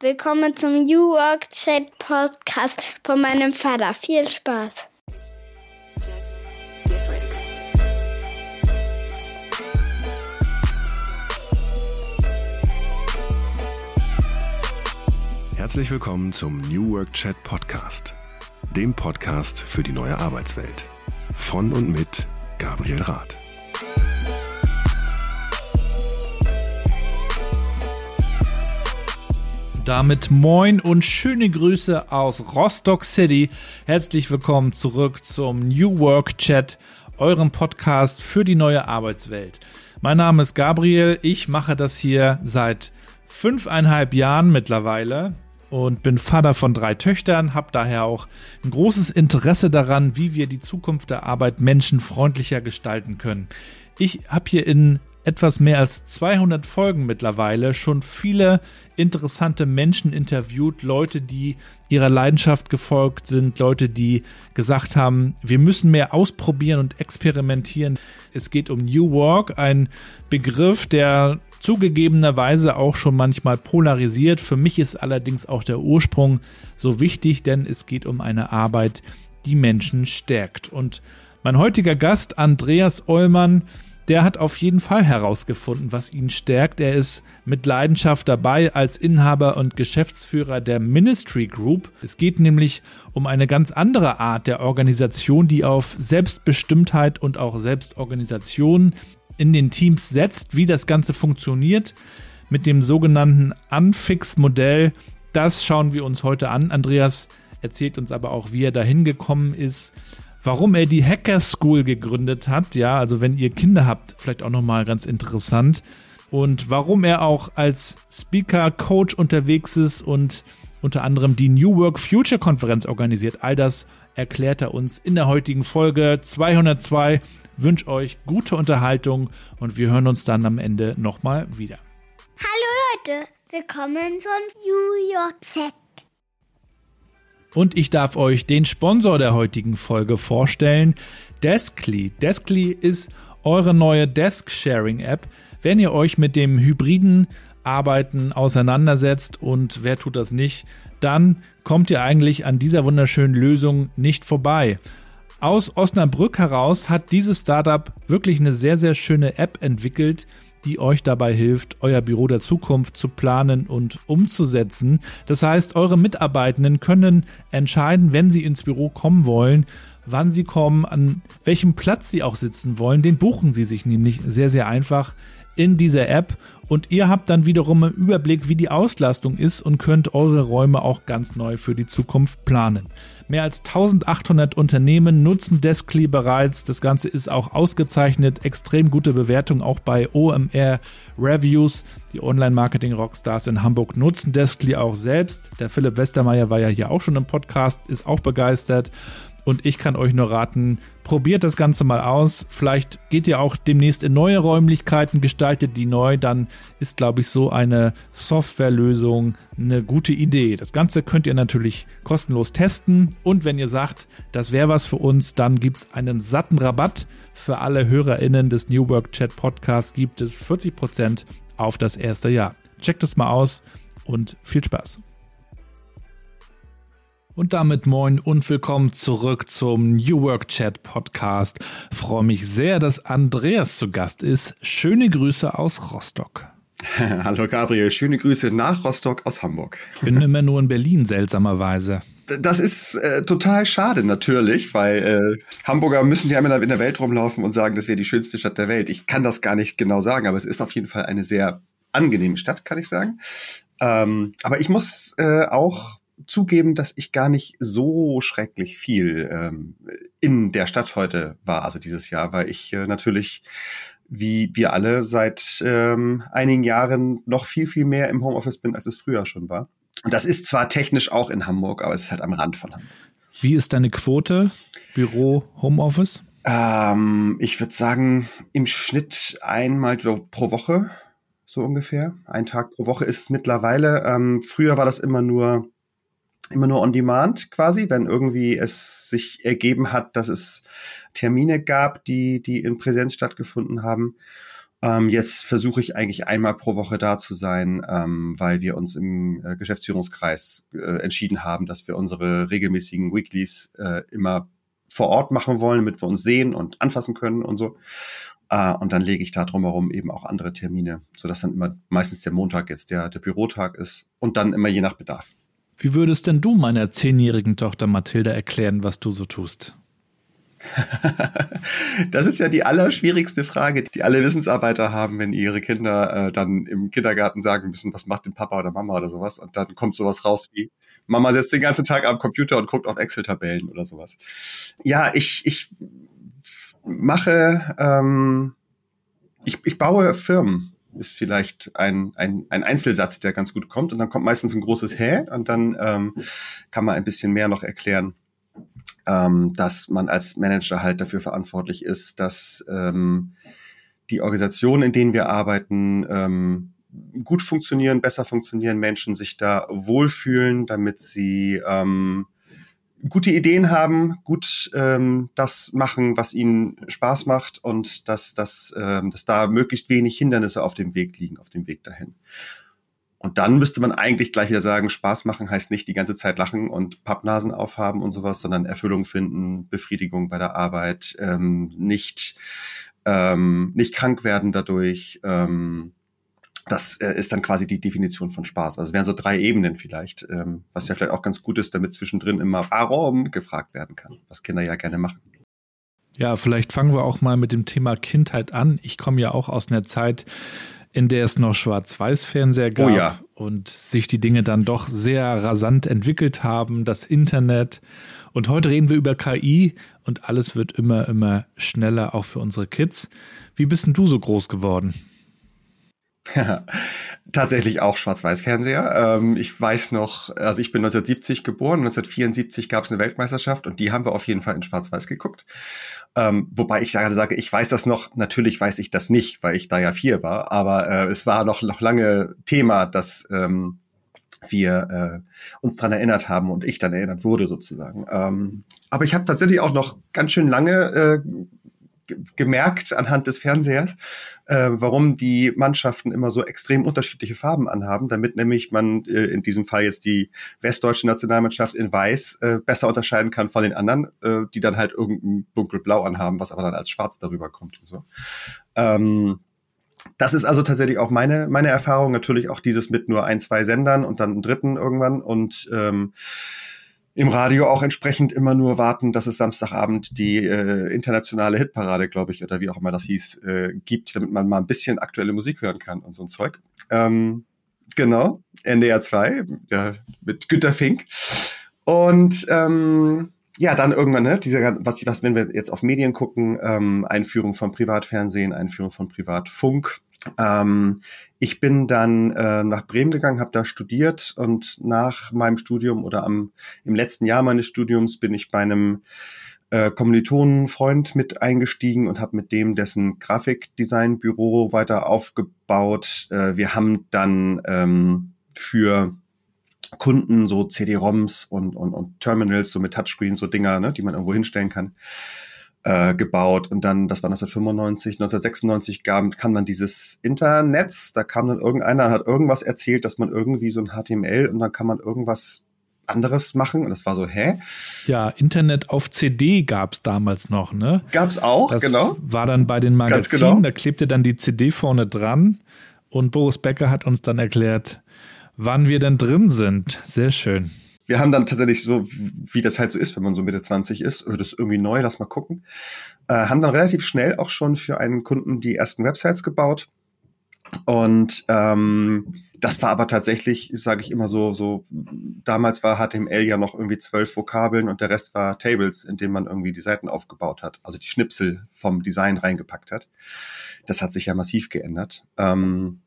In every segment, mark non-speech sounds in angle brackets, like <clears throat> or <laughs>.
Willkommen zum New Work Chat Podcast von meinem Vater. Viel Spaß. Herzlich willkommen zum New Work Chat Podcast, dem Podcast für die neue Arbeitswelt. Von und mit Gabriel Rath. Damit moin und schöne Grüße aus Rostock City. Herzlich willkommen zurück zum New Work Chat, eurem Podcast für die neue Arbeitswelt. Mein Name ist Gabriel. Ich mache das hier seit fünfeinhalb Jahren mittlerweile und bin Vater von drei Töchtern, habe daher auch ein großes Interesse daran, wie wir die Zukunft der Arbeit menschenfreundlicher gestalten können. Ich habe hier in etwas mehr als 200 Folgen mittlerweile schon viele interessante Menschen interviewt, Leute, die ihrer Leidenschaft gefolgt sind, Leute, die gesagt haben, wir müssen mehr ausprobieren und experimentieren. Es geht um New Work, ein Begriff, der zugegebenerweise auch schon manchmal polarisiert. Für mich ist allerdings auch der Ursprung so wichtig, denn es geht um eine Arbeit, die Menschen stärkt. Und mein heutiger Gast, Andreas Ollmann, der hat auf jeden Fall herausgefunden, was ihn stärkt. Er ist mit Leidenschaft dabei als Inhaber und Geschäftsführer der Ministry Group. Es geht nämlich um eine ganz andere Art der Organisation, die auf Selbstbestimmtheit und auch Selbstorganisation in den Teams setzt, wie das Ganze funktioniert mit dem sogenannten Unfix-Modell. Das schauen wir uns heute an. Andreas erzählt uns aber auch, wie er dahin gekommen ist, Warum er die Hacker School gegründet hat, ja, also wenn ihr Kinder habt, vielleicht auch nochmal ganz interessant. Und warum er auch als Speaker, Coach unterwegs ist und unter anderem die New Work Future Konferenz organisiert. All das erklärt er uns in der heutigen Folge 202. Wünsche euch gute Unterhaltung und wir hören uns dann am Ende nochmal wieder. Hallo Leute, willkommen zum New York Set. Und ich darf euch den Sponsor der heutigen Folge vorstellen, Deskly. Deskly ist eure neue Desk-Sharing-App. Wenn ihr euch mit dem hybriden Arbeiten auseinandersetzt und wer tut das nicht, dann kommt ihr eigentlich an dieser wunderschönen Lösung nicht vorbei. Aus Osnabrück heraus hat dieses Startup wirklich eine sehr, sehr schöne App entwickelt, die euch dabei hilft, euer Büro der Zukunft zu planen und umzusetzen. Das heißt, eure Mitarbeitenden können entscheiden, wenn sie ins Büro kommen wollen, wann sie kommen, an welchem Platz sie auch sitzen wollen. Den buchen sie sich nämlich sehr, sehr einfach in dieser App und ihr habt dann wiederum einen Überblick, wie die Auslastung ist und könnt eure Räume auch ganz neu für die Zukunft planen. Mehr als 1800 Unternehmen nutzen Deskly bereits. Das Ganze ist auch ausgezeichnet. Extrem gute Bewertung auch bei OMR Reviews. Die Online-Marketing-Rockstars in Hamburg nutzen Deskly auch selbst. Der Philipp Westermeier war ja hier auch schon im Podcast, ist auch begeistert. Und ich kann euch nur raten, probiert das Ganze mal aus. Vielleicht geht ihr auch demnächst in neue Räumlichkeiten, gestaltet die neu. Dann ist, glaube ich, so eine Softwarelösung eine gute Idee. Das Ganze könnt ihr natürlich kostenlos testen. Und wenn ihr sagt, das wäre was für uns, dann gibt es einen satten Rabatt. Für alle HörerInnen des New Work Chat Podcasts gibt es 40% auf das erste Jahr. Checkt es mal aus und viel Spaß. Und damit moin und willkommen zurück zum New Work Chat Podcast. Freue mich sehr, dass Andreas zu Gast ist. Schöne Grüße aus Rostock. <laughs> Hallo Gabriel, schöne Grüße nach Rostock aus Hamburg. Bin immer nur in Berlin, seltsamerweise. Das ist äh, total schade natürlich, weil äh, Hamburger müssen ja immer in der Welt rumlaufen und sagen, das wäre die schönste Stadt der Welt. Ich kann das gar nicht genau sagen, aber es ist auf jeden Fall eine sehr angenehme Stadt, kann ich sagen. Ähm, aber ich muss äh, auch zugeben, dass ich gar nicht so schrecklich viel ähm, in der Stadt heute war, also dieses Jahr, weil ich äh, natürlich wie wir alle seit ähm, einigen Jahren noch viel, viel mehr im Homeoffice bin, als es früher schon war. Und das ist zwar technisch auch in Hamburg, aber es ist halt am Rand von Hamburg. Wie ist deine Quote Büro, Homeoffice? Ähm, ich würde sagen, im Schnitt einmal pro Woche, so ungefähr. Ein Tag pro Woche ist es mittlerweile. Ähm, früher war das immer nur immer nur on demand quasi, wenn irgendwie es sich ergeben hat, dass es Termine gab, die, die in Präsenz stattgefunden haben. Ähm, jetzt versuche ich eigentlich einmal pro Woche da zu sein, ähm, weil wir uns im äh, Geschäftsführungskreis äh, entschieden haben, dass wir unsere regelmäßigen Weeklies äh, immer vor Ort machen wollen, damit wir uns sehen und anfassen können und so. Äh, und dann lege ich da drumherum eben auch andere Termine, sodass dann immer meistens der Montag jetzt der, der Bürotag ist und dann immer je nach Bedarf. Wie würdest denn du meiner zehnjährigen Tochter Mathilda erklären, was du so tust? <laughs> das ist ja die allerschwierigste Frage, die alle Wissensarbeiter haben, wenn ihre Kinder äh, dann im Kindergarten sagen müssen, was macht denn Papa oder Mama oder sowas. Und dann kommt sowas raus wie, Mama sitzt den ganzen Tag am Computer und guckt auf Excel-Tabellen oder sowas. Ja, ich, ich mache, ähm, ich, ich baue Firmen ist vielleicht ein, ein, ein Einzelsatz, der ganz gut kommt. Und dann kommt meistens ein großes Hä und dann ähm, kann man ein bisschen mehr noch erklären ähm, dass man als Manager halt dafür verantwortlich ist, dass ähm, die Organisationen, in denen wir arbeiten, ähm, gut funktionieren, besser funktionieren, Menschen sich da wohlfühlen, damit sie ähm, gute Ideen haben, gut ähm, das machen, was ihnen Spaß macht und dass, dass, ähm, dass da möglichst wenig Hindernisse auf dem Weg liegen, auf dem Weg dahin. Und dann müsste man eigentlich gleich wieder sagen, Spaß machen heißt nicht die ganze Zeit lachen und Pappnasen aufhaben und sowas, sondern Erfüllung finden, Befriedigung bei der Arbeit, ähm, nicht, ähm, nicht krank werden dadurch. Ähm, das äh, ist dann quasi die Definition von Spaß. Also es wären so drei Ebenen vielleicht, ähm, was ja vielleicht auch ganz gut ist, damit zwischendrin immer warum gefragt werden kann, was Kinder ja gerne machen. Ja, vielleicht fangen wir auch mal mit dem Thema Kindheit an. Ich komme ja auch aus einer Zeit, in der es noch Schwarz-Weiß-Fernseher gab oh ja. und sich die Dinge dann doch sehr rasant entwickelt haben, das Internet. Und heute reden wir über KI und alles wird immer, immer schneller, auch für unsere Kids. Wie bist denn du so groß geworden? <laughs> Tatsächlich auch Schwarz-Weiß-Fernseher. Ähm, ich weiß noch, also ich bin 1970 geboren, 1974 gab es eine Weltmeisterschaft und die haben wir auf jeden Fall in Schwarz-Weiß geguckt. Ähm, wobei ich gerade sage, ich weiß das noch, natürlich weiß ich das nicht, weil ich da ja vier war, aber äh, es war noch, noch lange Thema, dass ähm, wir äh, uns dran erinnert haben und ich dann erinnert wurde sozusagen. Ähm, aber ich habe tatsächlich auch noch ganz schön lange äh, gemerkt anhand des Fernsehers, äh, warum die Mannschaften immer so extrem unterschiedliche Farben anhaben, damit nämlich man äh, in diesem Fall jetzt die westdeutsche Nationalmannschaft in Weiß äh, besser unterscheiden kann von den anderen, äh, die dann halt irgendein dunkelblau anhaben, was aber dann als schwarz darüber kommt und so. Ähm, das ist also tatsächlich auch meine, meine Erfahrung. Natürlich auch dieses mit nur ein, zwei Sendern und dann einen dritten irgendwann und ähm, im Radio auch entsprechend immer nur warten, dass es Samstagabend die äh, internationale Hitparade, glaube ich, oder wie auch immer das hieß, äh, gibt, damit man mal ein bisschen aktuelle Musik hören kann und so ein Zeug. Ähm, genau, NDR 2 ja, mit Günter Fink. Und ähm, ja, dann irgendwann, ne, diese, was, was, wenn wir jetzt auf Medien gucken, ähm, Einführung von Privatfernsehen, Einführung von Privatfunk, ähm, ich bin dann äh, nach Bremen gegangen, habe da studiert und nach meinem Studium oder am, im letzten Jahr meines Studiums bin ich bei einem äh, Kommilitonenfreund mit eingestiegen und habe mit dem dessen Grafikdesignbüro weiter aufgebaut. Äh, wir haben dann ähm, für Kunden so CD-ROMs und, und, und Terminals, so mit Touchscreens, so Dinger, ne, die man irgendwo hinstellen kann, äh, gebaut. Und dann, das war 1995, 1996 gab, kam dann dieses Internet. Da kam dann irgendeiner, hat irgendwas erzählt, dass man irgendwie so ein HTML und dann kann man irgendwas anderes machen. Und das war so, hä? Ja, Internet auf CD gab es damals noch, ne? Gab es auch, das genau. War dann bei den Magazinen, genau. da klebte dann die CD vorne dran. Und Boris Becker hat uns dann erklärt, wann wir denn drin sind. Sehr schön wir haben dann tatsächlich so, wie das halt so ist, wenn man so Mitte 20 ist, das ist irgendwie neu, lass mal gucken. Äh, haben dann relativ schnell auch schon für einen Kunden die ersten Websites gebaut. Und ähm, das war aber tatsächlich, sage ich immer so, so damals war HTML ja noch irgendwie zwölf Vokabeln und der Rest war Tables, in denen man irgendwie die Seiten aufgebaut hat, also die Schnipsel vom Design reingepackt hat. Das hat sich ja massiv geändert. Ähm,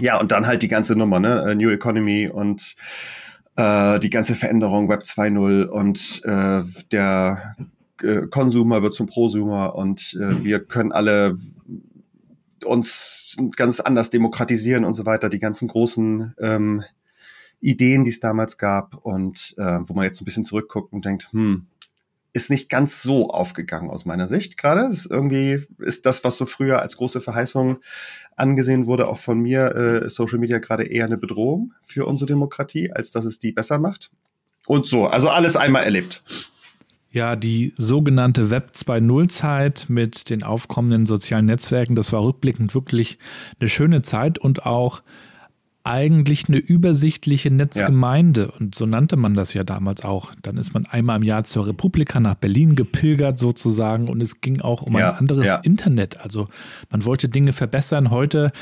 ja, und dann halt die ganze Nummer, ne? New Economy und äh, die ganze Veränderung Web 2.0 und äh, der äh, Consumer wird zum Prosumer und äh, wir können alle uns ganz anders demokratisieren und so weiter, die ganzen großen ähm, Ideen, die es damals gab und äh, wo man jetzt ein bisschen zurückguckt und denkt, hm, ist nicht ganz so aufgegangen aus meiner Sicht gerade. Ist irgendwie ist das, was so früher als große Verheißung angesehen wurde, auch von mir, äh, Social Media gerade eher eine Bedrohung für unsere Demokratie, als dass es die besser macht. Und so, also alles einmal erlebt. Ja, die sogenannte Web 2.0 Zeit mit den aufkommenden sozialen Netzwerken, das war rückblickend wirklich eine schöne Zeit und auch eigentlich eine übersichtliche Netzgemeinde. Ja. Und so nannte man das ja damals auch. Dann ist man einmal im Jahr zur Republika nach Berlin gepilgert sozusagen und es ging auch um ja, ein anderes. Internet. Also man wollte Dinge verbessern. Heute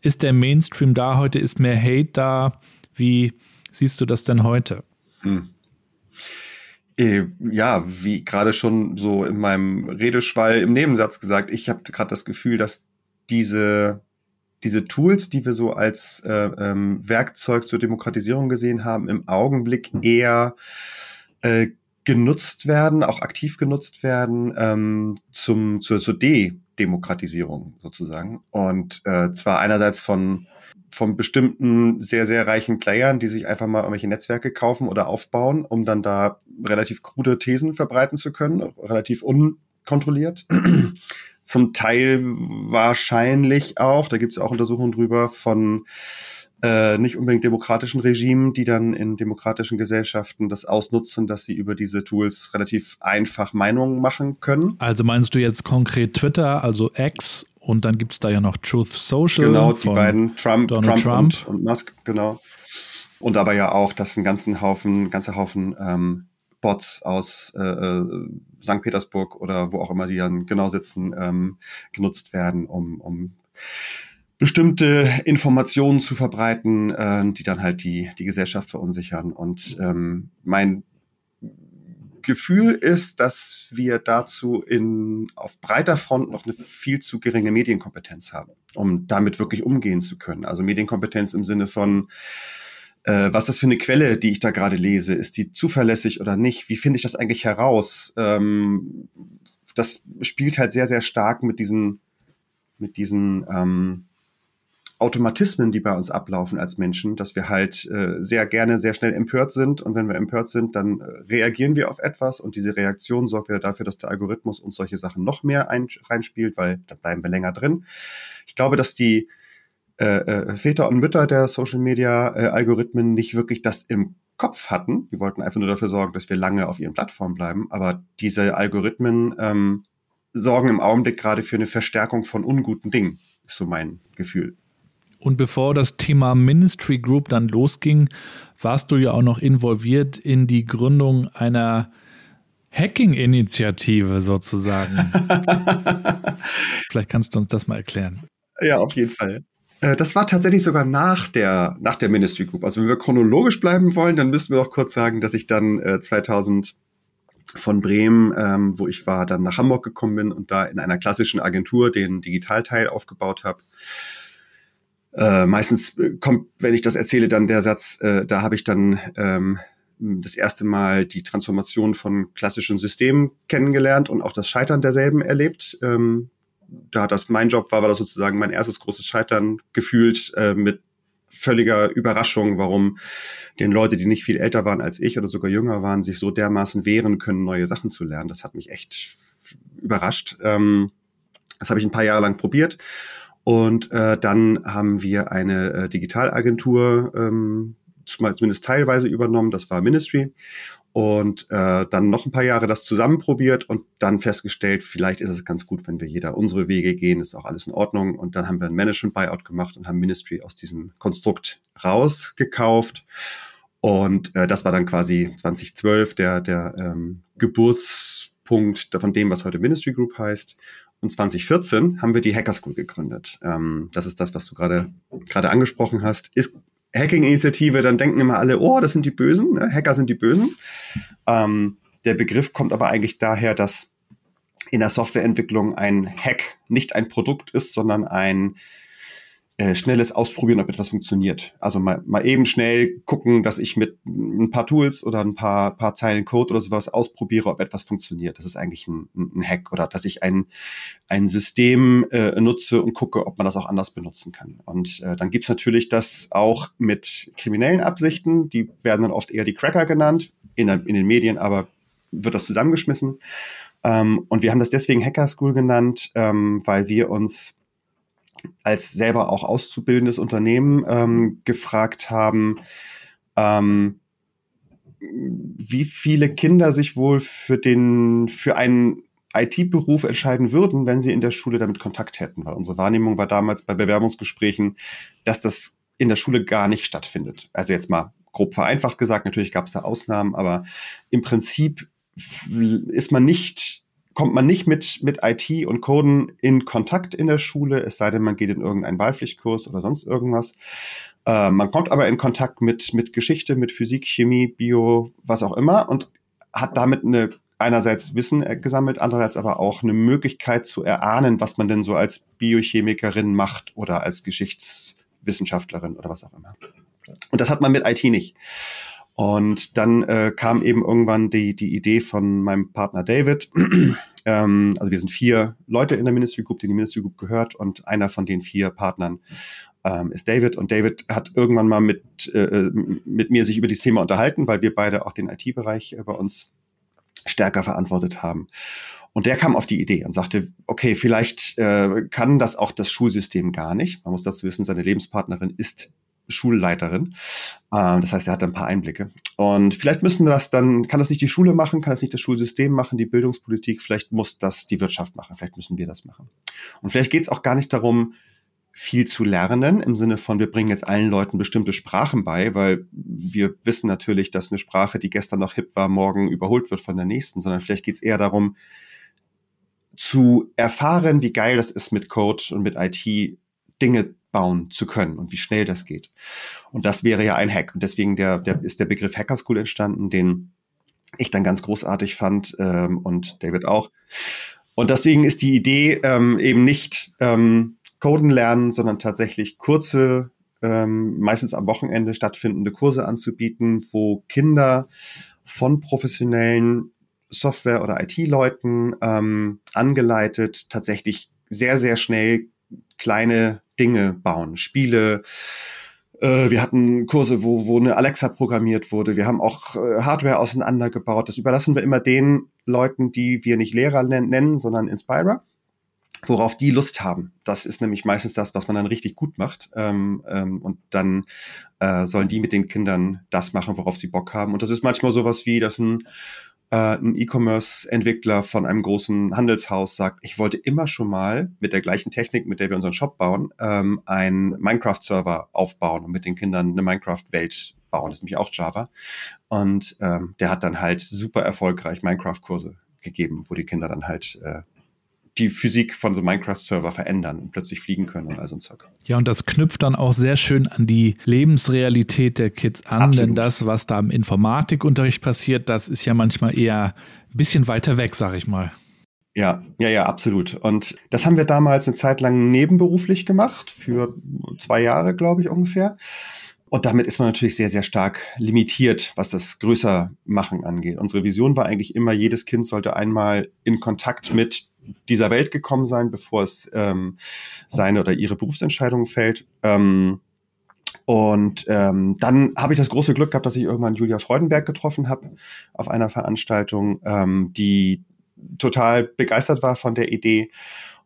ist der Mainstream da, heute ist mehr Hate da. Wie siehst du das denn heute? Hm. Äh, ja, wie gerade schon so in meinem Redeschwall im Nebensatz gesagt, ich habe gerade das Gefühl, dass diese diese Tools, die wir so als äh, ähm, Werkzeug zur Demokratisierung gesehen haben, im Augenblick eher äh, genutzt werden, auch aktiv genutzt werden ähm, zum zur, zur De-Demokratisierung sozusagen. Und äh, zwar einerseits von von bestimmten sehr, sehr reichen Playern, die sich einfach mal irgendwelche Netzwerke kaufen oder aufbauen, um dann da relativ krude Thesen verbreiten zu können, relativ unkontrolliert. Zum Teil wahrscheinlich auch, da gibt es auch Untersuchungen drüber, von äh, nicht unbedingt demokratischen Regimen, die dann in demokratischen Gesellschaften das ausnutzen, dass sie über diese Tools relativ einfach Meinungen machen können. Also meinst du jetzt konkret Twitter, also X und dann gibt es da ja noch Truth Social. Genau, die beiden, Trump, Trump, Trump. Und, und, Musk, genau. Und aber ja auch, dass ein ganzen Haufen, ganzer Haufen ähm, Bots aus äh, äh, St. Petersburg oder wo auch immer die dann genau sitzen, ähm, genutzt werden, um, um bestimmte Informationen zu verbreiten, äh, die dann halt die, die Gesellschaft verunsichern. Und ähm, mein Gefühl ist, dass wir dazu in, auf breiter Front noch eine viel zu geringe Medienkompetenz haben, um damit wirklich umgehen zu können. Also Medienkompetenz im Sinne von, äh, was das für eine Quelle, die ich da gerade lese, ist die zuverlässig oder nicht? Wie finde ich das eigentlich heraus? Ähm, das spielt halt sehr, sehr stark mit diesen, mit diesen ähm, Automatismen, die bei uns ablaufen als Menschen, dass wir halt äh, sehr gerne sehr schnell empört sind und wenn wir empört sind, dann äh, reagieren wir auf etwas und diese Reaktion sorgt wieder dafür, dass der Algorithmus uns solche Sachen noch mehr ein, reinspielt, weil da bleiben wir länger drin. Ich glaube, dass die äh, äh, Väter und Mütter der Social Media äh, Algorithmen nicht wirklich das im Kopf hatten. Die wollten einfach nur dafür sorgen, dass wir lange auf ihren Plattformen bleiben. Aber diese Algorithmen ähm, sorgen im Augenblick gerade für eine Verstärkung von unguten Dingen, ist so mein Gefühl. Und bevor das Thema Ministry Group dann losging, warst du ja auch noch involviert in die Gründung einer Hacking-Initiative sozusagen. <laughs> Vielleicht kannst du uns das mal erklären. Ja, auf jeden Fall. Äh, das war tatsächlich sogar nach der, nach der Ministry Group. Also wenn wir chronologisch bleiben wollen, dann müssten wir auch kurz sagen, dass ich dann äh, 2000 von Bremen, ähm, wo ich war, dann nach Hamburg gekommen bin und da in einer klassischen Agentur den Digitalteil aufgebaut habe. Äh, meistens äh, kommt, wenn ich das erzähle, dann der Satz, äh, da habe ich dann ähm, das erste Mal die Transformation von klassischen Systemen kennengelernt und auch das Scheitern derselben erlebt. Ähm, da das mein Job war, war das sozusagen mein erstes großes Scheitern gefühlt äh, mit völliger Überraschung, warum den Leute, die nicht viel älter waren als ich oder sogar jünger waren, sich so dermaßen wehren können, neue Sachen zu lernen. Das hat mich echt überrascht. Ähm, das habe ich ein paar Jahre lang probiert und äh, dann haben wir eine äh, Digitalagentur ähm, zumindest teilweise übernommen, das war Ministry. Und äh, dann noch ein paar Jahre das zusammen probiert und dann festgestellt, vielleicht ist es ganz gut, wenn wir jeder unsere Wege gehen, ist auch alles in Ordnung. Und dann haben wir ein Management-Buyout gemacht und haben Ministry aus diesem Konstrukt rausgekauft. Und äh, das war dann quasi 2012 der, der ähm, Geburtspunkt von dem, was heute Ministry Group heißt. Und 2014 haben wir die Hacker School gegründet. Ähm, das ist das, was du gerade gerade angesprochen hast. Ist Hacking-Initiative, dann denken immer alle, oh, das sind die Bösen, ne? Hacker sind die Bösen. Ähm, der Begriff kommt aber eigentlich daher, dass in der Softwareentwicklung ein Hack nicht ein Produkt ist, sondern ein äh, schnelles Ausprobieren, ob etwas funktioniert. Also mal, mal eben schnell gucken, dass ich mit ein paar Tools oder ein paar, paar Zeilen Code oder sowas ausprobiere, ob etwas funktioniert. Das ist eigentlich ein, ein Hack oder dass ich ein, ein System äh, nutze und gucke, ob man das auch anders benutzen kann. Und äh, dann gibt's natürlich das auch mit kriminellen Absichten. Die werden dann oft eher die Cracker genannt in, in den Medien, aber wird das zusammengeschmissen. Ähm, und wir haben das deswegen Hacker School genannt, ähm, weil wir uns als selber auch auszubildendes Unternehmen ähm, gefragt haben, ähm, wie viele Kinder sich wohl für den, für einen IT-Beruf entscheiden würden, wenn sie in der Schule damit Kontakt hätten. Weil unsere Wahrnehmung war damals bei Bewerbungsgesprächen, dass das in der Schule gar nicht stattfindet. Also jetzt mal grob vereinfacht gesagt, natürlich gab es da Ausnahmen, aber im Prinzip ist man nicht, kommt man nicht mit, mit IT und Coden in Kontakt in der Schule, es sei denn, man geht in irgendeinen Wahlpflichtkurs oder sonst irgendwas. Äh, man kommt aber in Kontakt mit, mit Geschichte, mit Physik, Chemie, Bio, was auch immer und hat damit eine einerseits Wissen gesammelt, andererseits aber auch eine Möglichkeit zu erahnen, was man denn so als Biochemikerin macht oder als Geschichtswissenschaftlerin oder was auch immer. Und das hat man mit IT nicht. Und dann äh, kam eben irgendwann die, die Idee von meinem Partner David. <clears throat> ähm, also wir sind vier Leute in der Ministry Group, die in die Ministry Group gehört und einer von den vier Partnern ähm, ist David. Und David hat irgendwann mal mit, äh, mit mir sich über dieses Thema unterhalten, weil wir beide auch den IT-Bereich äh, bei uns stärker verantwortet haben. Und der kam auf die Idee und sagte, okay, vielleicht äh, kann das auch das Schulsystem gar nicht. Man muss dazu wissen, seine Lebenspartnerin ist Schulleiterin. Ähm, das heißt, er hat ein paar Einblicke. Und vielleicht müssen das dann, kann das nicht die Schule machen, kann das nicht das Schulsystem machen, die Bildungspolitik, vielleicht muss das die Wirtschaft machen, vielleicht müssen wir das machen. Und vielleicht geht es auch gar nicht darum, viel zu lernen, im Sinne von, wir bringen jetzt allen Leuten bestimmte Sprachen bei, weil wir wissen natürlich, dass eine Sprache, die gestern noch hip war, morgen überholt wird von der nächsten, sondern vielleicht geht es eher darum, zu erfahren, wie geil das ist mit Code und mit IT, Dinge bauen zu können und wie schnell das geht. Und das wäre ja ein Hack. Und deswegen der, der ist der Begriff Hacker School entstanden, den ich dann ganz großartig fand ähm, und David auch. Und deswegen ist die Idee ähm, eben nicht ähm, Coden lernen, sondern tatsächlich kurze, ähm, meistens am Wochenende stattfindende Kurse anzubieten, wo Kinder von professionellen Software- oder IT-Leuten ähm, angeleitet tatsächlich sehr, sehr schnell kleine Dinge bauen, Spiele. Äh, wir hatten Kurse, wo, wo eine Alexa programmiert wurde. Wir haben auch äh, Hardware auseinandergebaut. Das überlassen wir immer den Leuten, die wir nicht Lehrer nennen, sondern Inspirer worauf die Lust haben. Das ist nämlich meistens das, was man dann richtig gut macht. Ähm, ähm, und dann äh, sollen die mit den Kindern das machen, worauf sie Bock haben. Und das ist manchmal sowas wie, dass ein äh, ein E-Commerce-Entwickler von einem großen Handelshaus sagt, ich wollte immer schon mal mit der gleichen Technik, mit der wir unseren Shop bauen, ähm, einen Minecraft-Server aufbauen und mit den Kindern eine Minecraft-Welt bauen. Das ist nämlich auch Java. Und ähm, der hat dann halt super erfolgreich Minecraft-Kurse gegeben, wo die Kinder dann halt äh, die Physik von so Minecraft-Server verändern und plötzlich fliegen können und all so ein Zeug. Ja, und das knüpft dann auch sehr schön an die Lebensrealität der Kids an, Absolut. denn das, was da im Informatikunterricht passiert, das ist ja manchmal eher ein bisschen weiter weg, sag ich mal. Ja, ja, ja, absolut. Und das haben wir damals eine Zeit lang nebenberuflich gemacht, für zwei Jahre, glaube ich, ungefähr. Und damit ist man natürlich sehr, sehr stark limitiert, was das Größermachen angeht. Unsere Vision war eigentlich immer, jedes Kind sollte einmal in Kontakt mit dieser Welt gekommen sein, bevor es ähm, seine oder ihre Berufsentscheidung fällt. Ähm, und ähm, dann habe ich das große Glück gehabt, dass ich irgendwann Julia Freudenberg getroffen habe auf einer Veranstaltung, ähm, die total begeistert war von der Idee.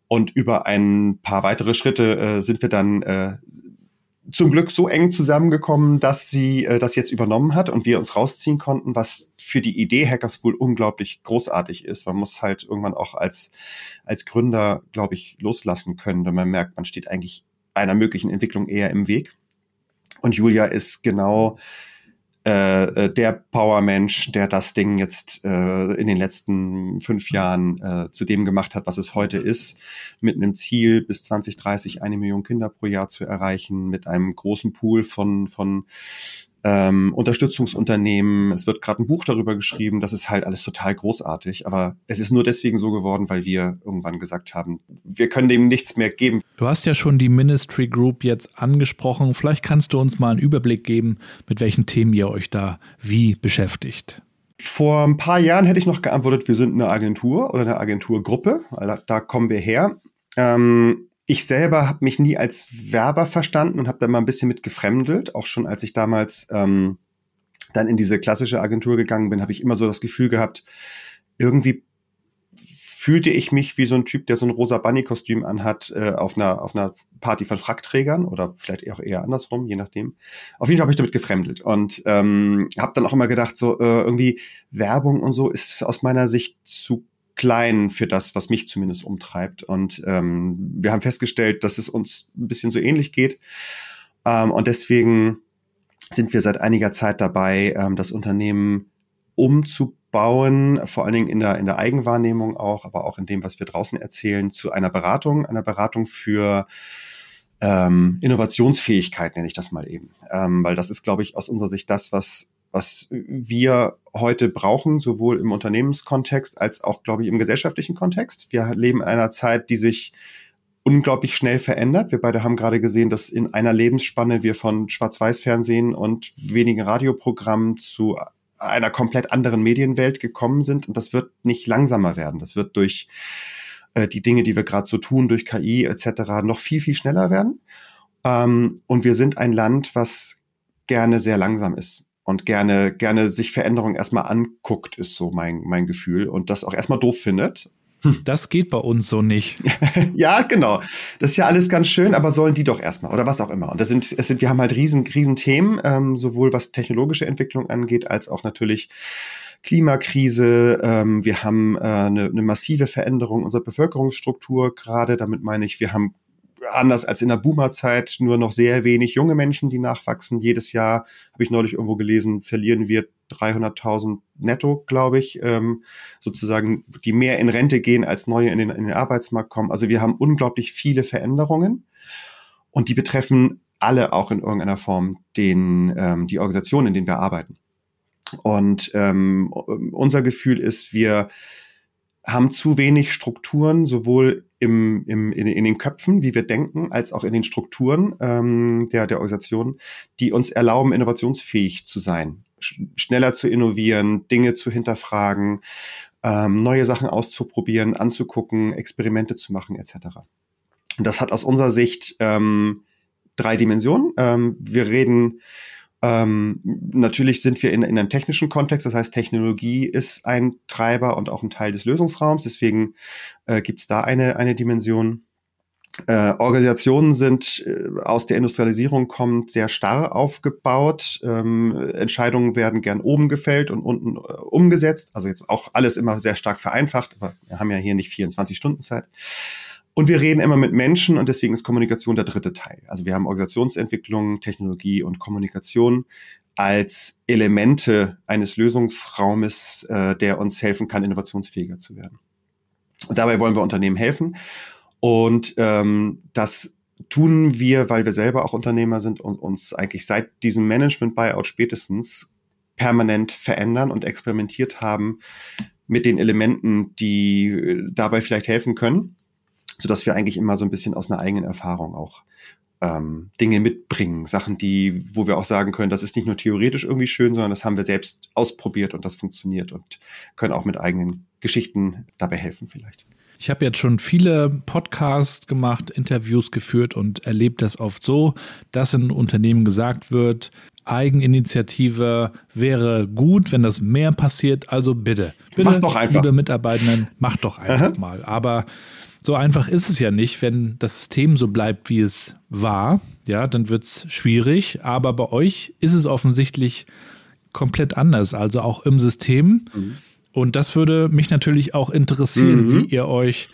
Und über ein paar weitere Schritte äh, sind wir dann äh, zum Glück so eng zusammengekommen, dass sie äh, das jetzt übernommen hat und wir uns rausziehen konnten, was für die Idee Hacker School unglaublich großartig ist. Man muss halt irgendwann auch als, als Gründer, glaube ich, loslassen können, wenn man merkt, man steht eigentlich einer möglichen Entwicklung eher im Weg. Und Julia ist genau äh, äh, der Power-Mensch, der das Ding jetzt äh, in den letzten fünf Jahren äh, zu dem gemacht hat, was es heute ist, mit einem Ziel, bis 2030 eine Million Kinder pro Jahr zu erreichen, mit einem großen Pool von, von ähm, Unterstützungsunternehmen. Es wird gerade ein Buch darüber geschrieben. Das ist halt alles total großartig. Aber es ist nur deswegen so geworden, weil wir irgendwann gesagt haben, wir können dem nichts mehr geben. Du hast ja schon die Ministry Group jetzt angesprochen. Vielleicht kannst du uns mal einen Überblick geben, mit welchen Themen ihr euch da wie beschäftigt. Vor ein paar Jahren hätte ich noch geantwortet, wir sind eine Agentur oder eine Agenturgruppe. Da kommen wir her. Ähm, ich selber habe mich nie als Werber verstanden und habe da mal ein bisschen mit gefremdelt, auch schon als ich damals ähm, dann in diese klassische Agentur gegangen bin, habe ich immer so das Gefühl gehabt, irgendwie fühlte ich mich wie so ein Typ, der so ein rosa Bunny-Kostüm anhat äh, auf einer auf einer Party von Frackträgern oder vielleicht auch eher andersrum, je nachdem. Auf jeden Fall habe ich damit gefremdelt und ähm, habe dann auch immer gedacht, so äh, irgendwie Werbung und so ist aus meiner Sicht zu klein für das, was mich zumindest umtreibt. Und ähm, wir haben festgestellt, dass es uns ein bisschen so ähnlich geht. Ähm, und deswegen sind wir seit einiger Zeit dabei, ähm, das Unternehmen umzubauen, vor allen Dingen in der, in der Eigenwahrnehmung auch, aber auch in dem, was wir draußen erzählen, zu einer Beratung, einer Beratung für ähm, Innovationsfähigkeit, nenne ich das mal eben. Ähm, weil das ist, glaube ich, aus unserer Sicht das, was, was wir heute brauchen, sowohl im Unternehmenskontext als auch, glaube ich, im gesellschaftlichen Kontext. Wir leben in einer Zeit, die sich unglaublich schnell verändert. Wir beide haben gerade gesehen, dass in einer Lebensspanne wir von Schwarz-Weiß-Fernsehen und wenigen Radioprogrammen zu einer komplett anderen Medienwelt gekommen sind. Und das wird nicht langsamer werden. Das wird durch äh, die Dinge, die wir gerade so tun, durch KI etc. noch viel, viel schneller werden. Ähm, und wir sind ein Land, was gerne sehr langsam ist und gerne, gerne sich Veränderungen erstmal anguckt, ist so mein, mein Gefühl und das auch erstmal doof findet Das geht bei uns so nicht. <laughs> ja, genau. Das ist ja alles ganz schön, aber sollen die doch erstmal oder was auch immer. Und das sind, es sind, wir haben halt riesen, riesen Themen, ähm, sowohl was technologische Entwicklung angeht, als auch natürlich Klimakrise. Ähm, wir haben äh, eine, eine massive Veränderung unserer Bevölkerungsstruktur gerade. Damit meine ich, wir haben anders als in der Boomerzeit nur noch sehr wenig junge Menschen, die nachwachsen. Jedes Jahr, habe ich neulich irgendwo gelesen, verlieren wir 300.000 netto, glaube ich, ähm, sozusagen, die mehr in Rente gehen, als neue in den, in den Arbeitsmarkt kommen. Also wir haben unglaublich viele Veränderungen und die betreffen alle auch in irgendeiner Form den, ähm, die Organisationen, in denen wir arbeiten. Und ähm, unser Gefühl ist, wir haben zu wenig Strukturen, sowohl im, im, in, in den Köpfen, wie wir denken, als auch in den Strukturen ähm, der, der Organisation, die uns erlauben, innovationsfähig zu sein, sch schneller zu innovieren, Dinge zu hinterfragen, ähm, neue Sachen auszuprobieren, anzugucken, Experimente zu machen, etc. Und das hat aus unserer Sicht ähm, drei Dimensionen. Ähm, wir reden ähm, natürlich sind wir in, in einem technischen Kontext, das heißt, Technologie ist ein Treiber und auch ein Teil des Lösungsraums. Deswegen äh, gibt es da eine, eine Dimension. Äh, Organisationen sind äh, aus der Industrialisierung kommend sehr starr aufgebaut. Ähm, Entscheidungen werden gern oben gefällt und unten äh, umgesetzt. Also jetzt auch alles immer sehr stark vereinfacht, aber wir haben ja hier nicht 24 Stunden Zeit. Und wir reden immer mit Menschen und deswegen ist Kommunikation der dritte Teil. Also wir haben Organisationsentwicklung, Technologie und Kommunikation als Elemente eines Lösungsraumes, äh, der uns helfen kann, innovationsfähiger zu werden. Und dabei wollen wir Unternehmen helfen. Und ähm, das tun wir, weil wir selber auch Unternehmer sind und uns eigentlich seit diesem Management-Buyout spätestens permanent verändern und experimentiert haben mit den Elementen, die dabei vielleicht helfen können so dass wir eigentlich immer so ein bisschen aus einer eigenen Erfahrung auch ähm, Dinge mitbringen, Sachen, die, wo wir auch sagen können, das ist nicht nur theoretisch irgendwie schön, sondern das haben wir selbst ausprobiert und das funktioniert und können auch mit eigenen Geschichten dabei helfen vielleicht. Ich habe jetzt schon viele Podcasts gemacht, Interviews geführt und erlebt das oft so, dass in Unternehmen gesagt wird, Eigeninitiative wäre gut, wenn das mehr passiert. Also bitte, bitte, mach doch einfach. liebe Mitarbeitenden, macht doch einfach Aha. mal. Aber so einfach ist es ja nicht, wenn das System so bleibt, wie es war. Ja, dann wird es schwierig. Aber bei euch ist es offensichtlich komplett anders, also auch im System. Mhm. Und das würde mich natürlich auch interessieren, mhm. wie ihr euch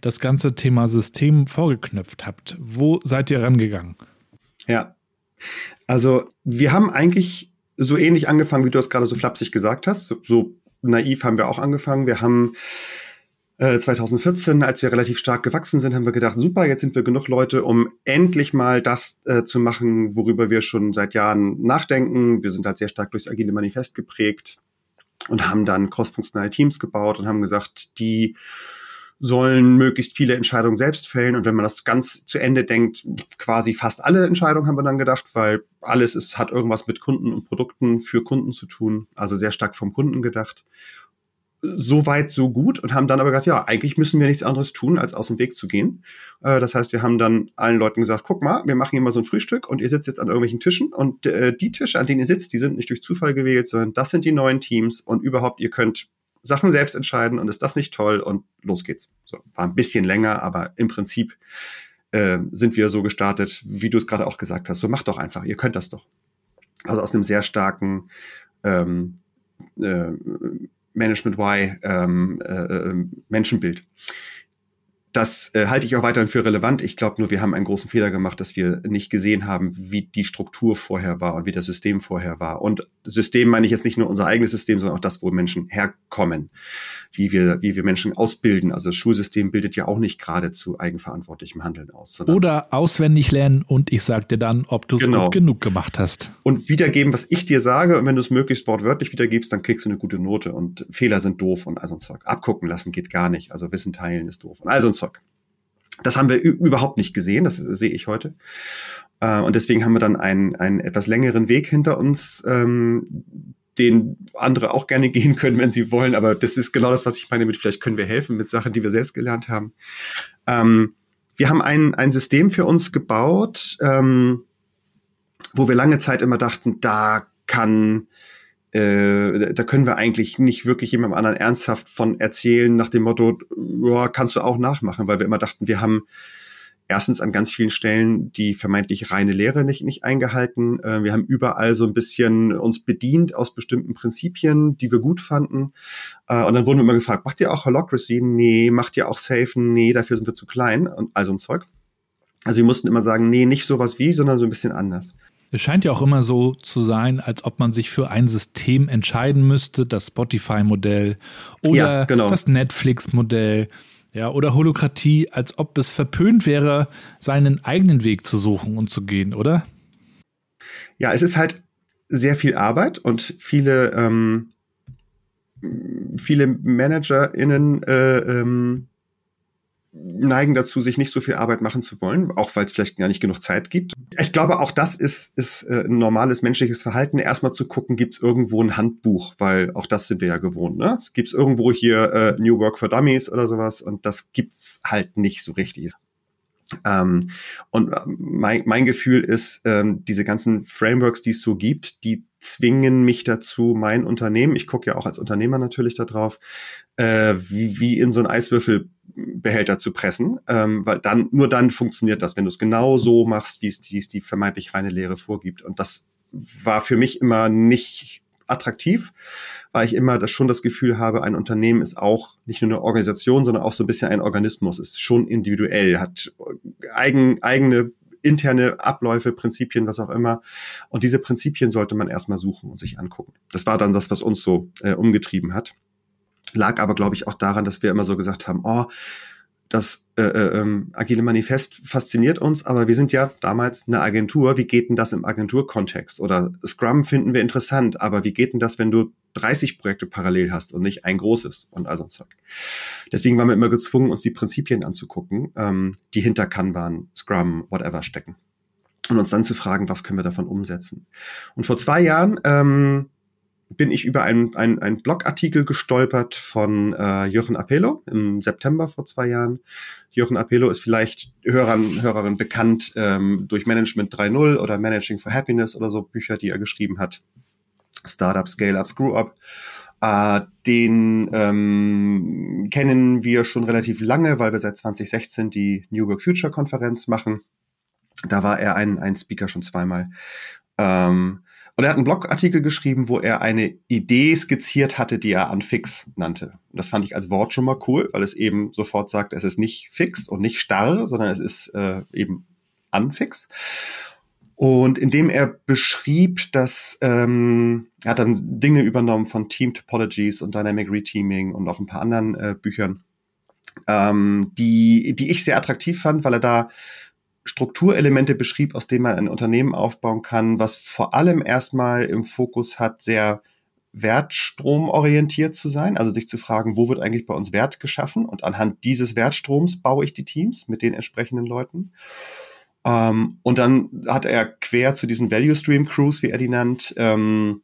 das ganze Thema System vorgeknöpft habt. Wo seid ihr rangegangen? Ja, also wir haben eigentlich so ähnlich angefangen, wie du das gerade so flapsig gesagt hast. So, so naiv haben wir auch angefangen. Wir haben 2014, äh, als wir relativ stark gewachsen sind, haben wir gedacht, super, jetzt sind wir genug Leute, um endlich mal das äh, zu machen, worüber wir schon seit Jahren nachdenken. Wir sind halt sehr stark durchs Agile Manifest geprägt und haben dann crossfunktionale Teams gebaut und haben gesagt, die sollen möglichst viele Entscheidungen selbst fällen. Und wenn man das ganz zu Ende denkt, quasi fast alle Entscheidungen haben wir dann gedacht, weil alles ist, hat irgendwas mit Kunden und Produkten für Kunden zu tun, also sehr stark vom Kunden gedacht so weit, so gut und haben dann aber gesagt, ja, eigentlich müssen wir nichts anderes tun, als aus dem Weg zu gehen. Äh, das heißt, wir haben dann allen Leuten gesagt, guck mal, wir machen hier mal so ein Frühstück und ihr sitzt jetzt an irgendwelchen Tischen und äh, die Tische, an denen ihr sitzt, die sind nicht durch Zufall gewählt, sondern das sind die neuen Teams und überhaupt, ihr könnt Sachen selbst entscheiden und ist das nicht toll und los geht's. So, war ein bisschen länger, aber im Prinzip äh, sind wir so gestartet, wie du es gerade auch gesagt hast. So macht doch einfach, ihr könnt das doch. Also aus einem sehr starken ähm, äh, Management Y ähm, äh, äh, Menschenbild. Das äh, halte ich auch weiterhin für relevant. Ich glaube nur, wir haben einen großen Fehler gemacht, dass wir nicht gesehen haben, wie die Struktur vorher war und wie das System vorher war. Und System meine ich jetzt nicht nur unser eigenes System, sondern auch das, wo Menschen herkommen, wie wir, wie wir Menschen ausbilden. Also das Schulsystem bildet ja auch nicht gerade zu eigenverantwortlichem Handeln aus. Oder auswendig lernen und ich sag dir dann, ob du es genau. gut genug gemacht hast. Und wiedergeben, was ich dir sage. Und wenn du es möglichst wortwörtlich wiedergibst, dann kriegst du eine gute Note. Und Fehler sind doof und all so ein Zeug. Abgucken lassen geht gar nicht. Also Wissen teilen ist doof und all so ein Zeug. Das haben wir überhaupt nicht gesehen, das sehe ich heute. Äh, und deswegen haben wir dann einen, einen etwas längeren Weg hinter uns, ähm, den andere auch gerne <laughs> gehen können, wenn sie wollen. Aber das ist genau das, was ich meine mit, vielleicht können wir helfen mit Sachen, die wir selbst gelernt haben. Ähm, wir haben ein, ein System für uns gebaut, ähm, wo wir lange Zeit immer dachten, da kann äh, da können wir eigentlich nicht wirklich jemandem anderen ernsthaft von erzählen, nach dem Motto, ja, kannst du auch nachmachen, weil wir immer dachten, wir haben erstens an ganz vielen Stellen die vermeintlich reine Lehre nicht, nicht eingehalten. Äh, wir haben überall so ein bisschen uns bedient aus bestimmten Prinzipien, die wir gut fanden. Äh, und dann wurden wir immer gefragt, macht ihr auch Holocracy? Nee. Macht ihr auch Safen? Nee, dafür sind wir zu klein. Und also ein Zeug. Also wir mussten immer sagen, nee, nicht sowas wie, sondern so ein bisschen anders. Es scheint ja auch immer so zu sein, als ob man sich für ein System entscheiden müsste, das Spotify-Modell oder ja, genau. das Netflix-Modell, ja, oder Holokratie, als ob es verpönt wäre, seinen eigenen Weg zu suchen und zu gehen, oder? Ja, es ist halt sehr viel Arbeit und viele, ähm, viele ManagerInnen äh, ähm, neigen dazu, sich nicht so viel Arbeit machen zu wollen, auch weil es vielleicht gar nicht genug Zeit gibt. Ich glaube, auch das ist, ist äh, ein normales menschliches Verhalten, erstmal zu gucken, gibt es irgendwo ein Handbuch, weil auch das sind wir ja gewohnt. Ne? Gibt es irgendwo hier äh, New Work for Dummies oder sowas und das gibt's halt nicht so richtig. Ähm, und äh, mein, mein Gefühl ist, ähm, diese ganzen Frameworks, die es so gibt, die zwingen mich dazu, mein Unternehmen, ich gucke ja auch als Unternehmer natürlich da drauf, äh, wie, wie in so ein Eiswürfelbehälter zu pressen, ähm, weil dann nur dann funktioniert das, wenn du es genau so machst, wie es die, vermeintlich reine Lehre vorgibt. Und das war für mich immer nicht attraktiv, weil ich immer das schon das Gefühl habe, ein Unternehmen ist auch nicht nur eine Organisation, sondern auch so ein bisschen ein Organismus, ist schon individuell, hat eigen, eigene interne Abläufe, Prinzipien, was auch immer. Und diese Prinzipien sollte man erstmal suchen und sich angucken. Das war dann das, was uns so äh, umgetrieben hat. Lag aber, glaube ich, auch daran, dass wir immer so gesagt haben, oh, das äh, äh, ähm, agile Manifest fasziniert uns, aber wir sind ja damals eine Agentur. Wie geht denn das im Agenturkontext? Oder Scrum finden wir interessant, aber wie geht denn das, wenn du 30 Projekte parallel hast und nicht ein großes und all so ein Zeug? Deswegen waren wir immer gezwungen, uns die Prinzipien anzugucken, ähm, die hinter Kanban, Scrum, whatever stecken. Und uns dann zu fragen, was können wir davon umsetzen? Und vor zwei Jahren ähm, bin ich über einen, einen, einen Blogartikel gestolpert von äh, Jochen Apello im September vor zwei Jahren. Jochen Apello ist vielleicht Hörern, Hörerin bekannt ähm, durch Management 3.0 oder Managing for Happiness oder so Bücher, die er geschrieben hat. Startup, Scale-Up, Screw-Up. Äh, den ähm, kennen wir schon relativ lange, weil wir seit 2016 die New Work Future Konferenz machen. Da war er ein, ein Speaker schon zweimal. Ähm, und er hat einen Blogartikel geschrieben, wo er eine Idee skizziert hatte, die er Unfix nannte. Und das fand ich als Wort schon mal cool, weil es eben sofort sagt, es ist nicht fix und nicht starr, sondern es ist äh, eben Unfix. Und indem er beschrieb, dass ähm, er hat dann Dinge übernommen von Team Topologies und Dynamic Reteaming und auch ein paar anderen äh, Büchern, ähm, die, die ich sehr attraktiv fand, weil er da Strukturelemente beschrieb, aus denen man ein Unternehmen aufbauen kann, was vor allem erstmal im Fokus hat, sehr wertstromorientiert zu sein, also sich zu fragen, wo wird eigentlich bei uns Wert geschaffen und anhand dieses Wertstroms baue ich die Teams mit den entsprechenden Leuten. Ähm, und dann hat er quer zu diesen Value Stream Crews, wie er die nannt, ähm,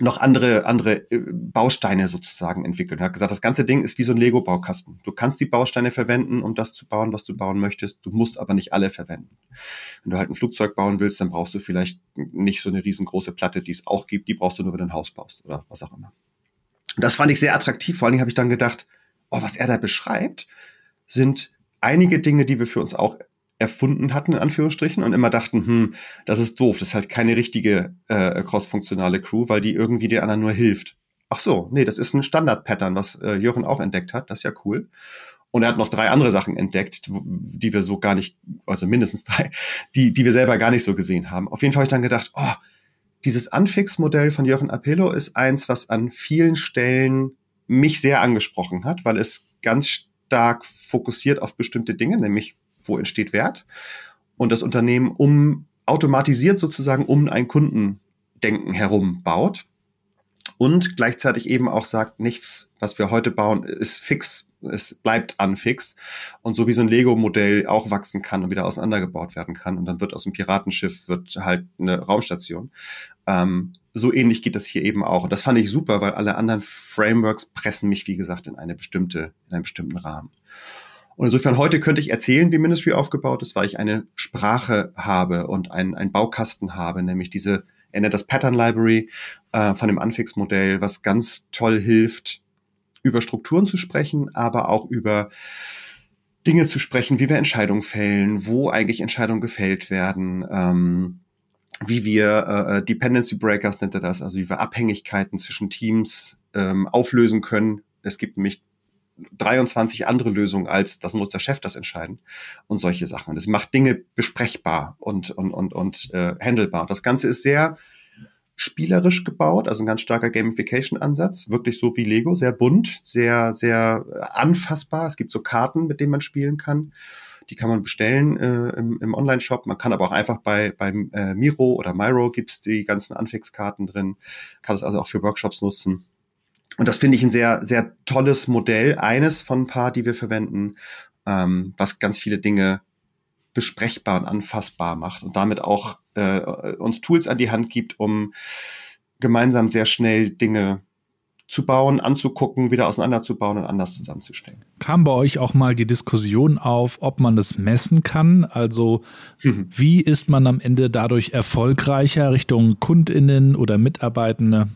noch andere, andere äh, Bausteine sozusagen entwickelt. Er hat gesagt, das ganze Ding ist wie so ein Lego-Baukasten. Du kannst die Bausteine verwenden, um das zu bauen, was du bauen möchtest. Du musst aber nicht alle verwenden. Wenn du halt ein Flugzeug bauen willst, dann brauchst du vielleicht nicht so eine riesengroße Platte, die es auch gibt. Die brauchst du nur, wenn du ein Haus baust oder was auch immer. Und das fand ich sehr attraktiv. Vor allen Dingen habe ich dann gedacht, oh, was er da beschreibt, sind einige Dinge, die wir für uns auch erfunden hatten, in Anführungsstrichen, und immer dachten, hm, das ist doof, das ist halt keine richtige äh, cross-funktionale Crew, weil die irgendwie den anderen nur hilft. Ach so, nee, das ist ein Standard-Pattern, was äh, Jürgen auch entdeckt hat, das ist ja cool. Und er hat noch drei andere Sachen entdeckt, die wir so gar nicht, also mindestens drei, die, die wir selber gar nicht so gesehen haben. Auf jeden Fall habe ich dann gedacht, oh, dieses Unfix-Modell von Jochen Apello ist eins, was an vielen Stellen mich sehr angesprochen hat, weil es ganz stark fokussiert auf bestimmte Dinge, nämlich wo entsteht Wert und das Unternehmen um automatisiert sozusagen um ein Kundendenken herum baut und gleichzeitig eben auch sagt, nichts, was wir heute bauen, ist fix, es bleibt unfix und so wie so ein Lego-Modell auch wachsen kann und wieder auseinandergebaut werden kann und dann wird aus dem Piratenschiff wird halt eine Raumstation. Ähm, so ähnlich geht das hier eben auch und das fand ich super, weil alle anderen Frameworks pressen mich wie gesagt in eine bestimmte in einen bestimmten Rahmen. Und insofern heute könnte ich erzählen, wie Ministry aufgebaut ist, weil ich eine Sprache habe und einen, einen Baukasten habe, nämlich diese, er nennt das Pattern Library äh, von dem Anfix-Modell, was ganz toll hilft, über Strukturen zu sprechen, aber auch über Dinge zu sprechen, wie wir Entscheidungen fällen, wo eigentlich Entscheidungen gefällt werden, ähm, wie wir äh, äh Dependency Breakers nennt er das, also wie wir Abhängigkeiten zwischen Teams ähm, auflösen können. Es gibt nämlich 23 andere Lösungen als, das muss der Chef das entscheiden und solche Sachen. Das macht Dinge besprechbar und, und, und, und äh, handelbar. Das Ganze ist sehr spielerisch gebaut, also ein ganz starker Gamification-Ansatz, wirklich so wie Lego, sehr bunt, sehr, sehr anfassbar. Es gibt so Karten, mit denen man spielen kann. Die kann man bestellen äh, im, im Online-Shop. Man kann aber auch einfach bei, beim äh, Miro oder Miro gibt's die ganzen Anfix-Karten drin. Kann es also auch für Workshops nutzen. Und das finde ich ein sehr, sehr tolles Modell, eines von ein paar, die wir verwenden, ähm, was ganz viele Dinge besprechbar und anfassbar macht und damit auch äh, uns Tools an die Hand gibt, um gemeinsam sehr schnell Dinge zu bauen, anzugucken, wieder auseinanderzubauen und anders zusammenzustellen. Kam bei euch auch mal die Diskussion auf, ob man das messen kann? Also mhm. wie ist man am Ende dadurch erfolgreicher Richtung Kundinnen oder Mitarbeitende?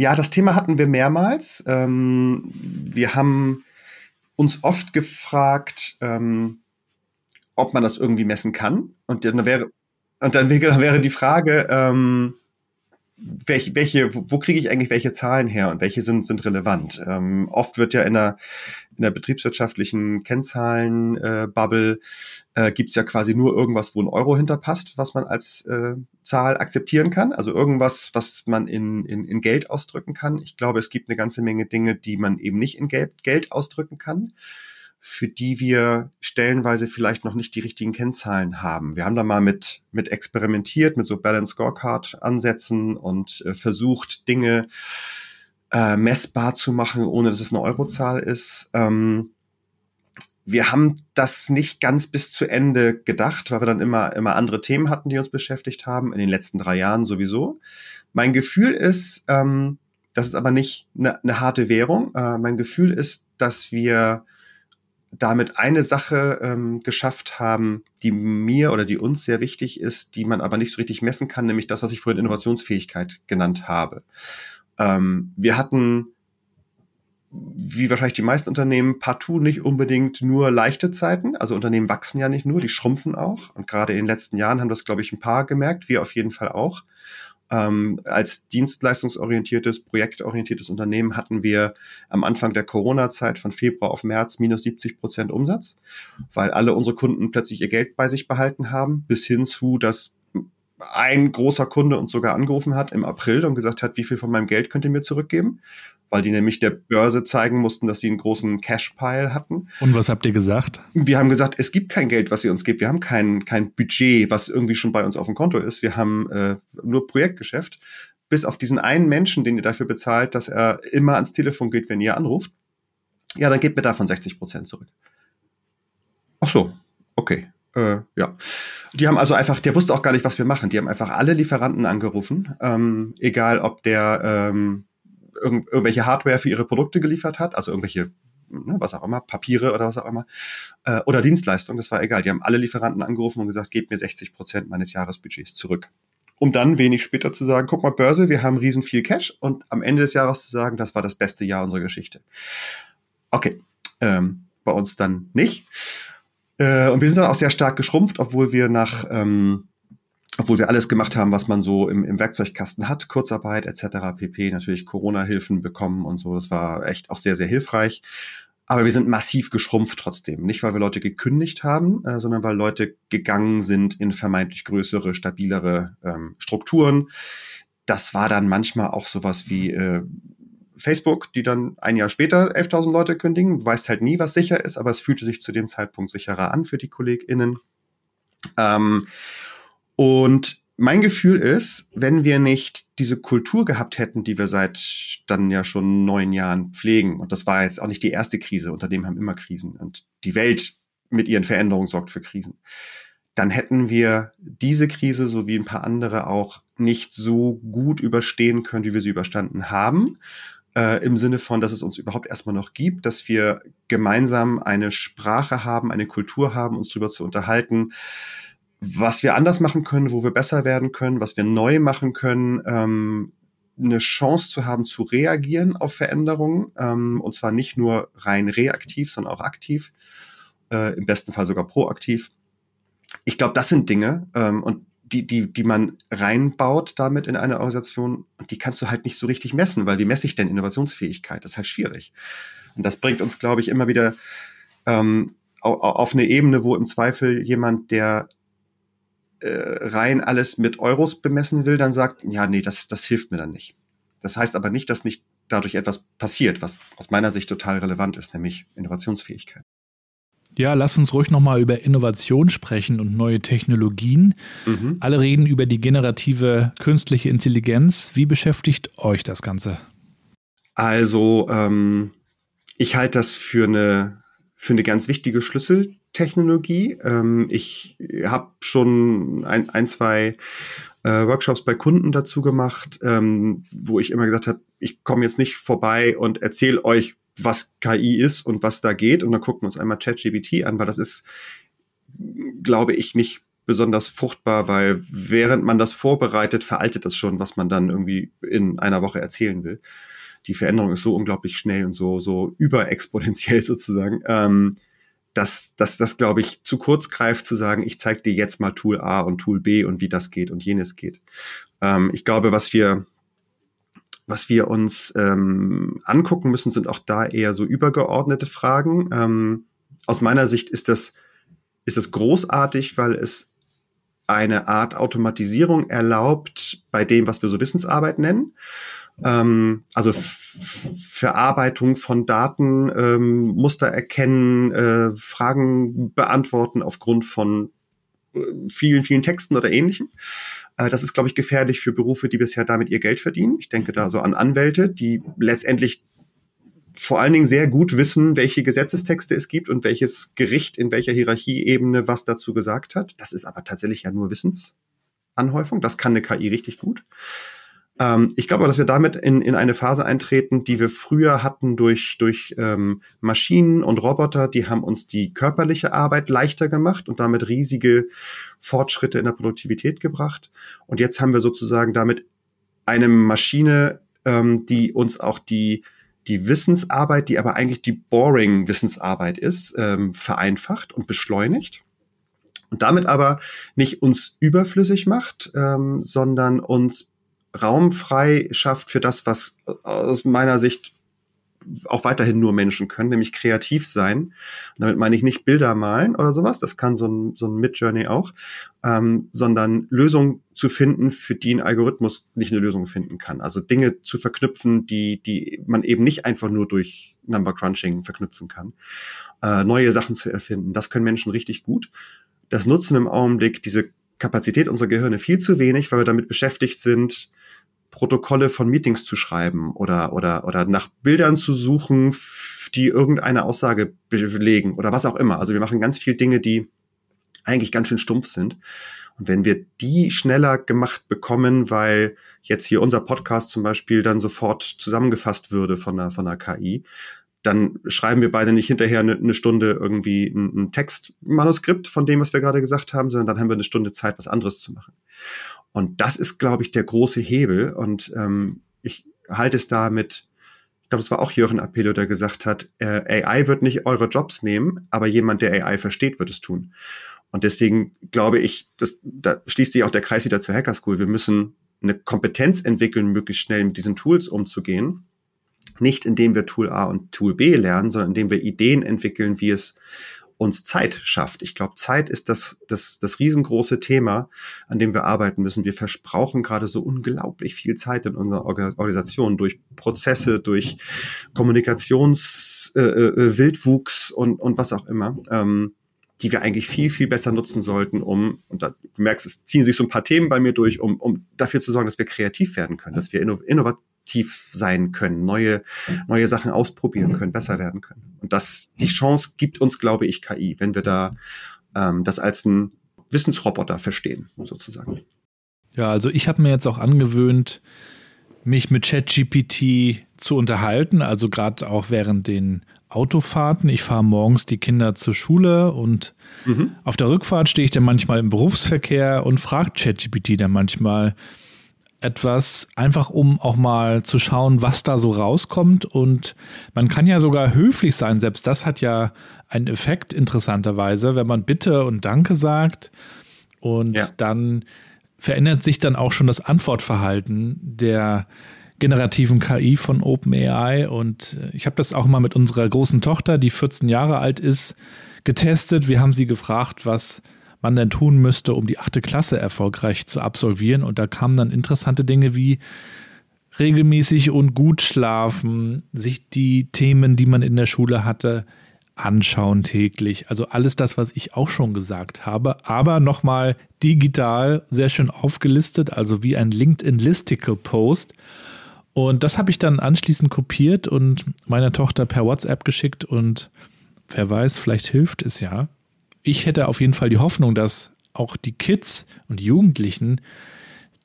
Ja, das Thema hatten wir mehrmals. Ähm, wir haben uns oft gefragt, ähm, ob man das irgendwie messen kann. Und dann wäre, und dann wäre, die Frage, ähm, welche, welche, wo, wo kriege ich eigentlich welche Zahlen her und welche sind, sind relevant? Ähm, oft wird ja in der, in der betriebswirtschaftlichen Kennzahlen-Bubble äh, äh, gibt ja quasi nur irgendwas, wo ein Euro hinterpasst, was man als äh, Zahl akzeptieren kann. Also irgendwas, was man in, in, in Geld ausdrücken kann. Ich glaube, es gibt eine ganze Menge Dinge, die man eben nicht in Geld, Geld ausdrücken kann für die wir stellenweise vielleicht noch nicht die richtigen Kennzahlen haben. Wir haben da mal mit, mit experimentiert, mit so Balance Scorecard Ansätzen und äh, versucht, Dinge äh, messbar zu machen, ohne dass es eine Eurozahl ist. Ähm, wir haben das nicht ganz bis zu Ende gedacht, weil wir dann immer, immer andere Themen hatten, die uns beschäftigt haben, in den letzten drei Jahren sowieso. Mein Gefühl ist, ähm, das ist aber nicht eine, eine harte Währung. Äh, mein Gefühl ist, dass wir damit eine Sache ähm, geschafft haben, die mir oder die uns sehr wichtig ist, die man aber nicht so richtig messen kann, nämlich das, was ich vorhin Innovationsfähigkeit genannt habe. Ähm, wir hatten, wie wahrscheinlich die meisten Unternehmen, partout nicht unbedingt nur leichte Zeiten. Also Unternehmen wachsen ja nicht nur, die schrumpfen auch. Und gerade in den letzten Jahren haben das, glaube ich, ein paar gemerkt, wir auf jeden Fall auch. Ähm, als dienstleistungsorientiertes, projektorientiertes Unternehmen hatten wir am Anfang der Corona-Zeit von Februar auf März minus 70 Prozent Umsatz, weil alle unsere Kunden plötzlich ihr Geld bei sich behalten haben, bis hin zu, dass ein großer Kunde uns sogar angerufen hat im April und gesagt hat, wie viel von meinem Geld könnt ihr mir zurückgeben? Weil die nämlich der Börse zeigen mussten, dass sie einen großen Cash-Pile hatten. Und was habt ihr gesagt? Wir haben gesagt, es gibt kein Geld, was ihr uns gibt. Wir haben kein, kein Budget, was irgendwie schon bei uns auf dem Konto ist. Wir haben äh, nur Projektgeschäft. Bis auf diesen einen Menschen, den ihr dafür bezahlt, dass er immer ans Telefon geht, wenn ihr anruft. Ja, dann gebt mir davon 60 Prozent zurück. Ach so, okay. Äh, ja. Die haben also einfach, der wusste auch gar nicht, was wir machen. Die haben einfach alle Lieferanten angerufen, ähm, egal ob der ähm, irgend, irgendwelche Hardware für ihre Produkte geliefert hat, also irgendwelche, ne, was auch immer, Papiere oder was auch immer, äh, oder Dienstleistungen, das war egal. Die haben alle Lieferanten angerufen und gesagt, gebt mir 60 Prozent meines Jahresbudgets zurück. Um dann wenig später zu sagen, guck mal, Börse, wir haben riesen viel Cash und am Ende des Jahres zu sagen, das war das beste Jahr unserer Geschichte. Okay, ähm, bei uns dann nicht. Äh, und wir sind dann auch sehr stark geschrumpft, obwohl wir nach ähm, obwohl wir alles gemacht haben, was man so im, im Werkzeugkasten hat, Kurzarbeit etc. pp. Natürlich Corona-Hilfen bekommen und so. Das war echt auch sehr, sehr hilfreich. Aber wir sind massiv geschrumpft trotzdem. Nicht, weil wir Leute gekündigt haben, äh, sondern weil Leute gegangen sind in vermeintlich größere, stabilere ähm, Strukturen. Das war dann manchmal auch sowas wie äh, Facebook, die dann ein Jahr später 11.000 Leute kündigen. Du weißt halt nie, was sicher ist, aber es fühlte sich zu dem Zeitpunkt sicherer an für die KollegInnen. Ähm, und mein Gefühl ist, wenn wir nicht diese Kultur gehabt hätten, die wir seit dann ja schon neun Jahren pflegen, und das war jetzt auch nicht die erste Krise, unter dem haben immer Krisen und die Welt mit ihren Veränderungen sorgt für Krisen, dann hätten wir diese Krise so wie ein paar andere auch nicht so gut überstehen können, wie wir sie überstanden haben. Äh, Im Sinne von, dass es uns überhaupt erstmal noch gibt, dass wir gemeinsam eine Sprache haben, eine Kultur haben, uns darüber zu unterhalten, was wir anders machen können, wo wir besser werden können, was wir neu machen können, ähm, eine Chance zu haben, zu reagieren auf Veränderungen, ähm, und zwar nicht nur rein reaktiv, sondern auch aktiv, äh, im besten Fall sogar proaktiv. Ich glaube, das sind Dinge, ähm, und die, die, die man reinbaut damit in eine Organisation, die kannst du halt nicht so richtig messen, weil wie messe ich denn Innovationsfähigkeit? Das ist halt schwierig. Und das bringt uns, glaube ich, immer wieder ähm, auf eine Ebene, wo im Zweifel jemand, der äh, rein alles mit Euros bemessen will, dann sagt, ja, nee, das, das hilft mir dann nicht. Das heißt aber nicht, dass nicht dadurch etwas passiert, was aus meiner Sicht total relevant ist, nämlich Innovationsfähigkeit. Ja, lass uns ruhig nochmal über Innovation sprechen und neue Technologien. Mhm. Alle reden über die generative künstliche Intelligenz. Wie beschäftigt euch das Ganze? Also, ähm, ich halte das für eine, für eine ganz wichtige Schlüssel Technologie. Ähm, ich habe schon ein, ein zwei äh, Workshops bei Kunden dazu gemacht, ähm, wo ich immer gesagt habe, ich komme jetzt nicht vorbei und erzähle euch, was KI ist und was da geht. Und dann gucken wir uns einmal ChatGPT an, weil das ist, glaube ich, nicht besonders fruchtbar, weil während man das vorbereitet, veraltet das schon, was man dann irgendwie in einer Woche erzählen will. Die Veränderung ist so unglaublich schnell und so, so überexponentiell <laughs> sozusagen. Ähm, dass das, das glaube ich, zu kurz greift zu sagen, ich zeige dir jetzt mal Tool A und Tool B und wie das geht und jenes geht. Ähm, ich glaube, was wir, was wir uns ähm, angucken müssen, sind auch da eher so übergeordnete Fragen. Ähm, aus meiner Sicht ist das, ist das großartig, weil es eine Art Automatisierung erlaubt bei dem, was wir so Wissensarbeit nennen. Ähm, also Verarbeitung von Daten, ähm, Muster erkennen, äh, Fragen beantworten aufgrund von äh, vielen, vielen Texten oder ähnlichem. Äh, das ist, glaube ich, gefährlich für Berufe, die bisher damit ihr Geld verdienen. Ich denke da so an Anwälte, die letztendlich vor allen Dingen sehr gut wissen, welche Gesetzestexte es gibt und welches Gericht in welcher Hierarchieebene was dazu gesagt hat. Das ist aber tatsächlich ja nur Wissensanhäufung. Das kann eine KI richtig gut. Ähm, ich glaube, dass wir damit in, in eine Phase eintreten, die wir früher hatten durch, durch ähm, Maschinen und Roboter, die haben uns die körperliche Arbeit leichter gemacht und damit riesige Fortschritte in der Produktivität gebracht. Und jetzt haben wir sozusagen damit eine Maschine, ähm, die uns auch die die Wissensarbeit, die aber eigentlich die boring Wissensarbeit ist, ähm, vereinfacht und beschleunigt und damit aber nicht uns überflüssig macht, ähm, sondern uns Raum frei schafft für das, was aus meiner Sicht auch weiterhin nur Menschen können, nämlich kreativ sein. Und damit meine ich nicht Bilder malen oder sowas, das kann so ein, so ein Mid-Journey auch, ähm, sondern Lösungen zu finden, für die ein Algorithmus nicht eine Lösung finden kann. Also Dinge zu verknüpfen, die, die man eben nicht einfach nur durch Number Crunching verknüpfen kann. Äh, neue Sachen zu erfinden, das können Menschen richtig gut. Das nutzen im Augenblick diese Kapazität unserer Gehirne viel zu wenig, weil wir damit beschäftigt sind, Protokolle von Meetings zu schreiben oder, oder, oder nach Bildern zu suchen, die irgendeine Aussage belegen oder was auch immer. Also wir machen ganz viel Dinge, die eigentlich ganz schön stumpf sind. Und wenn wir die schneller gemacht bekommen, weil jetzt hier unser Podcast zum Beispiel dann sofort zusammengefasst würde von der, von der KI, dann schreiben wir beide nicht hinterher eine, eine Stunde irgendwie ein, ein Textmanuskript von dem, was wir gerade gesagt haben, sondern dann haben wir eine Stunde Zeit, was anderes zu machen. Und das ist, glaube ich, der große Hebel. Und ähm, ich halte es da mit, ich glaube, es war auch Jürgen Appello, der gesagt hat, äh, AI wird nicht eure Jobs nehmen, aber jemand, der AI versteht, wird es tun. Und deswegen glaube ich, das, da schließt sich auch der Kreis wieder zur Hacker School. Wir müssen eine Kompetenz entwickeln, möglichst schnell mit diesen Tools umzugehen nicht indem wir Tool A und Tool B lernen, sondern indem wir Ideen entwickeln, wie es uns Zeit schafft. Ich glaube, Zeit ist das, das, das riesengroße Thema, an dem wir arbeiten müssen. Wir versprauchen gerade so unglaublich viel Zeit in unserer Organisation durch Prozesse, durch Kommunikationswildwuchs äh, äh, und, und was auch immer. Ähm, die wir eigentlich viel, viel besser nutzen sollten, um, und da, du merkst, es ziehen sich so ein paar Themen bei mir durch, um, um dafür zu sorgen, dass wir kreativ werden können, dass wir innovat aktiv sein können, neue, neue Sachen ausprobieren können, besser werden können. Und das, die Chance gibt uns, glaube ich, KI, wenn wir da ähm, das als ein Wissensroboter verstehen, sozusagen. Ja, also ich habe mir jetzt auch angewöhnt, mich mit ChatGPT zu unterhalten, also gerade auch während den Autofahrten. Ich fahre morgens die Kinder zur Schule und mhm. auf der Rückfahrt stehe ich dann manchmal im Berufsverkehr und frage ChatGPT dann manchmal, etwas, einfach um auch mal zu schauen, was da so rauskommt. Und man kann ja sogar höflich sein. Selbst das hat ja einen Effekt interessanterweise, wenn man Bitte und Danke sagt. Und ja. dann verändert sich dann auch schon das Antwortverhalten der generativen KI von OpenAI. Und ich habe das auch mal mit unserer großen Tochter, die 14 Jahre alt ist, getestet. Wir haben sie gefragt, was man denn tun müsste, um die achte Klasse erfolgreich zu absolvieren. Und da kamen dann interessante Dinge wie regelmäßig und gut schlafen, sich die Themen, die man in der Schule hatte, anschauen täglich. Also alles das, was ich auch schon gesagt habe, aber nochmal digital sehr schön aufgelistet, also wie ein LinkedIn-Listicle-Post. Und das habe ich dann anschließend kopiert und meiner Tochter per WhatsApp geschickt und wer weiß, vielleicht hilft es ja ich hätte auf jeden Fall die Hoffnung, dass auch die Kids und Jugendlichen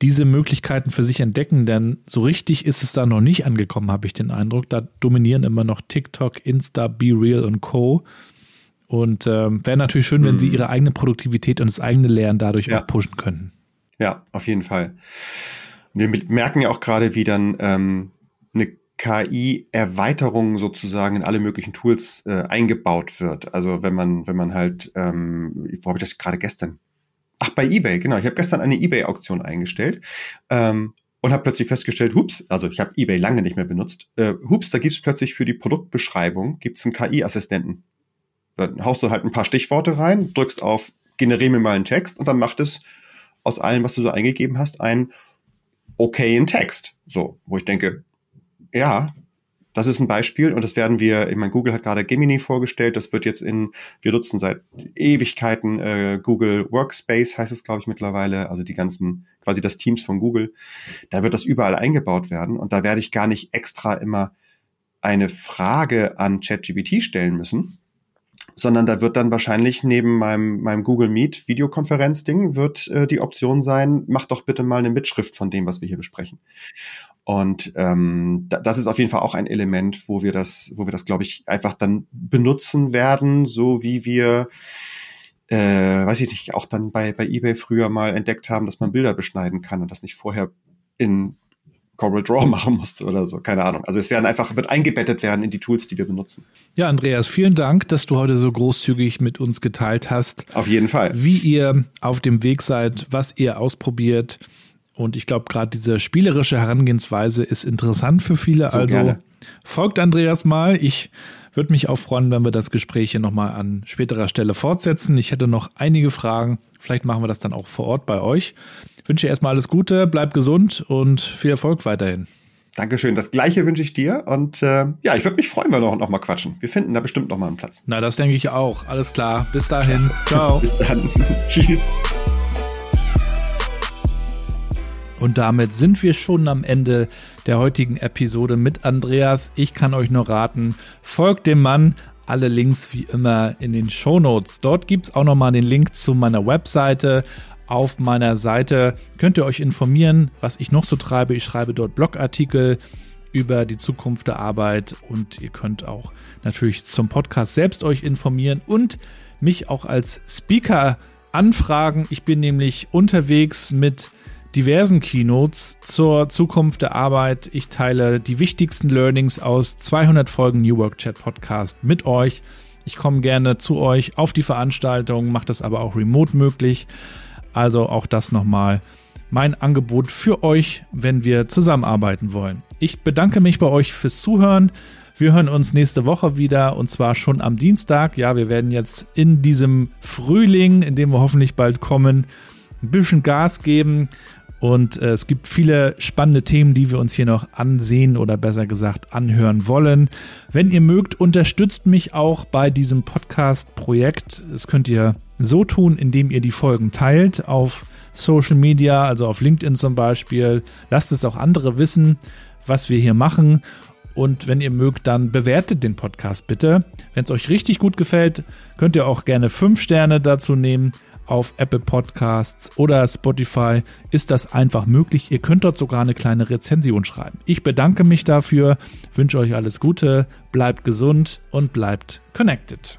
diese Möglichkeiten für sich entdecken, denn so richtig ist es da noch nicht angekommen, habe ich den Eindruck. Da dominieren immer noch TikTok, Insta, Be Real und Co. Und ähm, wäre natürlich schön, wenn mhm. sie ihre eigene Produktivität und das eigene Lernen dadurch ja. auch pushen könnten. Ja, auf jeden Fall. Wir merken ja auch gerade, wie dann ähm, KI-Erweiterung sozusagen in alle möglichen Tools äh, eingebaut wird. Also wenn man, wenn man halt, ähm, wo habe ich das gerade gestern? Ach, bei eBay, genau. Ich habe gestern eine eBay-Auktion eingestellt ähm, und habe plötzlich festgestellt, hups, also ich habe eBay lange nicht mehr benutzt, äh, hups, da gibt's plötzlich für die Produktbeschreibung gibt's einen KI-Assistenten. Dann haust du halt ein paar Stichworte rein, drückst auf generiere mir mal einen Text und dann macht es aus allem, was du so eingegeben hast, ein okayen Text. So, wo ich denke, ja, das ist ein Beispiel und das werden wir, ich meine, Google hat gerade Gemini vorgestellt, das wird jetzt in, wir nutzen seit Ewigkeiten äh, Google Workspace, heißt es, glaube ich, mittlerweile, also die ganzen, quasi das Teams von Google, da wird das überall eingebaut werden und da werde ich gar nicht extra immer eine Frage an ChatGPT stellen müssen, sondern da wird dann wahrscheinlich neben meinem, meinem Google Meet Videokonferenz-Ding wird äh, die Option sein, mach doch bitte mal eine Mitschrift von dem, was wir hier besprechen. Und ähm, da, das ist auf jeden Fall auch ein Element, wo wir das, wo wir das, glaube ich, einfach dann benutzen werden, so wie wir, äh, weiß ich nicht, auch dann bei, bei eBay früher mal entdeckt haben, dass man Bilder beschneiden kann und das nicht vorher in Corel Draw <laughs> machen musste oder so, keine Ahnung. Also es werden einfach, wird eingebettet werden in die Tools, die wir benutzen. Ja, Andreas, vielen Dank, dass du heute so großzügig mit uns geteilt hast. Auf jeden Fall. Wie ihr auf dem Weg seid, was ihr ausprobiert und ich glaube, gerade diese spielerische Herangehensweise ist interessant für viele. So also gerne. folgt Andreas mal. Ich würde mich auch freuen, wenn wir das Gespräch hier nochmal an späterer Stelle fortsetzen. Ich hätte noch einige Fragen. Vielleicht machen wir das dann auch vor Ort bei euch. Ich wünsche erstmal alles Gute, bleib gesund und viel Erfolg weiterhin. Dankeschön. Das gleiche wünsche ich dir. Und äh, ja, ich würde mich freuen, wenn wir noch, noch mal quatschen. Wir finden da bestimmt noch mal einen Platz. Na, das denke ich auch. Alles klar. Bis dahin. Ciao. <laughs> Bis dann. <laughs> Tschüss. Und damit sind wir schon am Ende der heutigen Episode mit Andreas. Ich kann euch nur raten, folgt dem Mann Alle Links wie immer in den Show Notes. Dort gibt es auch nochmal den Link zu meiner Webseite. Auf meiner Seite könnt ihr euch informieren, was ich noch so treibe. Ich schreibe dort Blogartikel über die Zukunft der Arbeit und ihr könnt auch natürlich zum Podcast selbst euch informieren und mich auch als Speaker anfragen. Ich bin nämlich unterwegs mit diversen Keynotes zur Zukunft der Arbeit. Ich teile die wichtigsten Learnings aus 200 Folgen New Work Chat Podcast mit euch. Ich komme gerne zu euch auf die Veranstaltung, mache das aber auch remote möglich. Also auch das nochmal mein Angebot für euch, wenn wir zusammenarbeiten wollen. Ich bedanke mich bei euch fürs Zuhören. Wir hören uns nächste Woche wieder und zwar schon am Dienstag. Ja, wir werden jetzt in diesem Frühling, in dem wir hoffentlich bald kommen, ein bisschen Gas geben und äh, es gibt viele spannende Themen, die wir uns hier noch ansehen oder besser gesagt anhören wollen. Wenn ihr mögt, unterstützt mich auch bei diesem Podcast-Projekt. Das könnt ihr so tun, indem ihr die Folgen teilt auf Social Media, also auf LinkedIn zum Beispiel. Lasst es auch andere wissen, was wir hier machen. Und wenn ihr mögt, dann bewertet den Podcast bitte. Wenn es euch richtig gut gefällt, könnt ihr auch gerne fünf Sterne dazu nehmen auf Apple Podcasts oder Spotify ist das einfach möglich. Ihr könnt dort sogar eine kleine Rezension schreiben. Ich bedanke mich dafür, wünsche euch alles Gute, bleibt gesund und bleibt connected.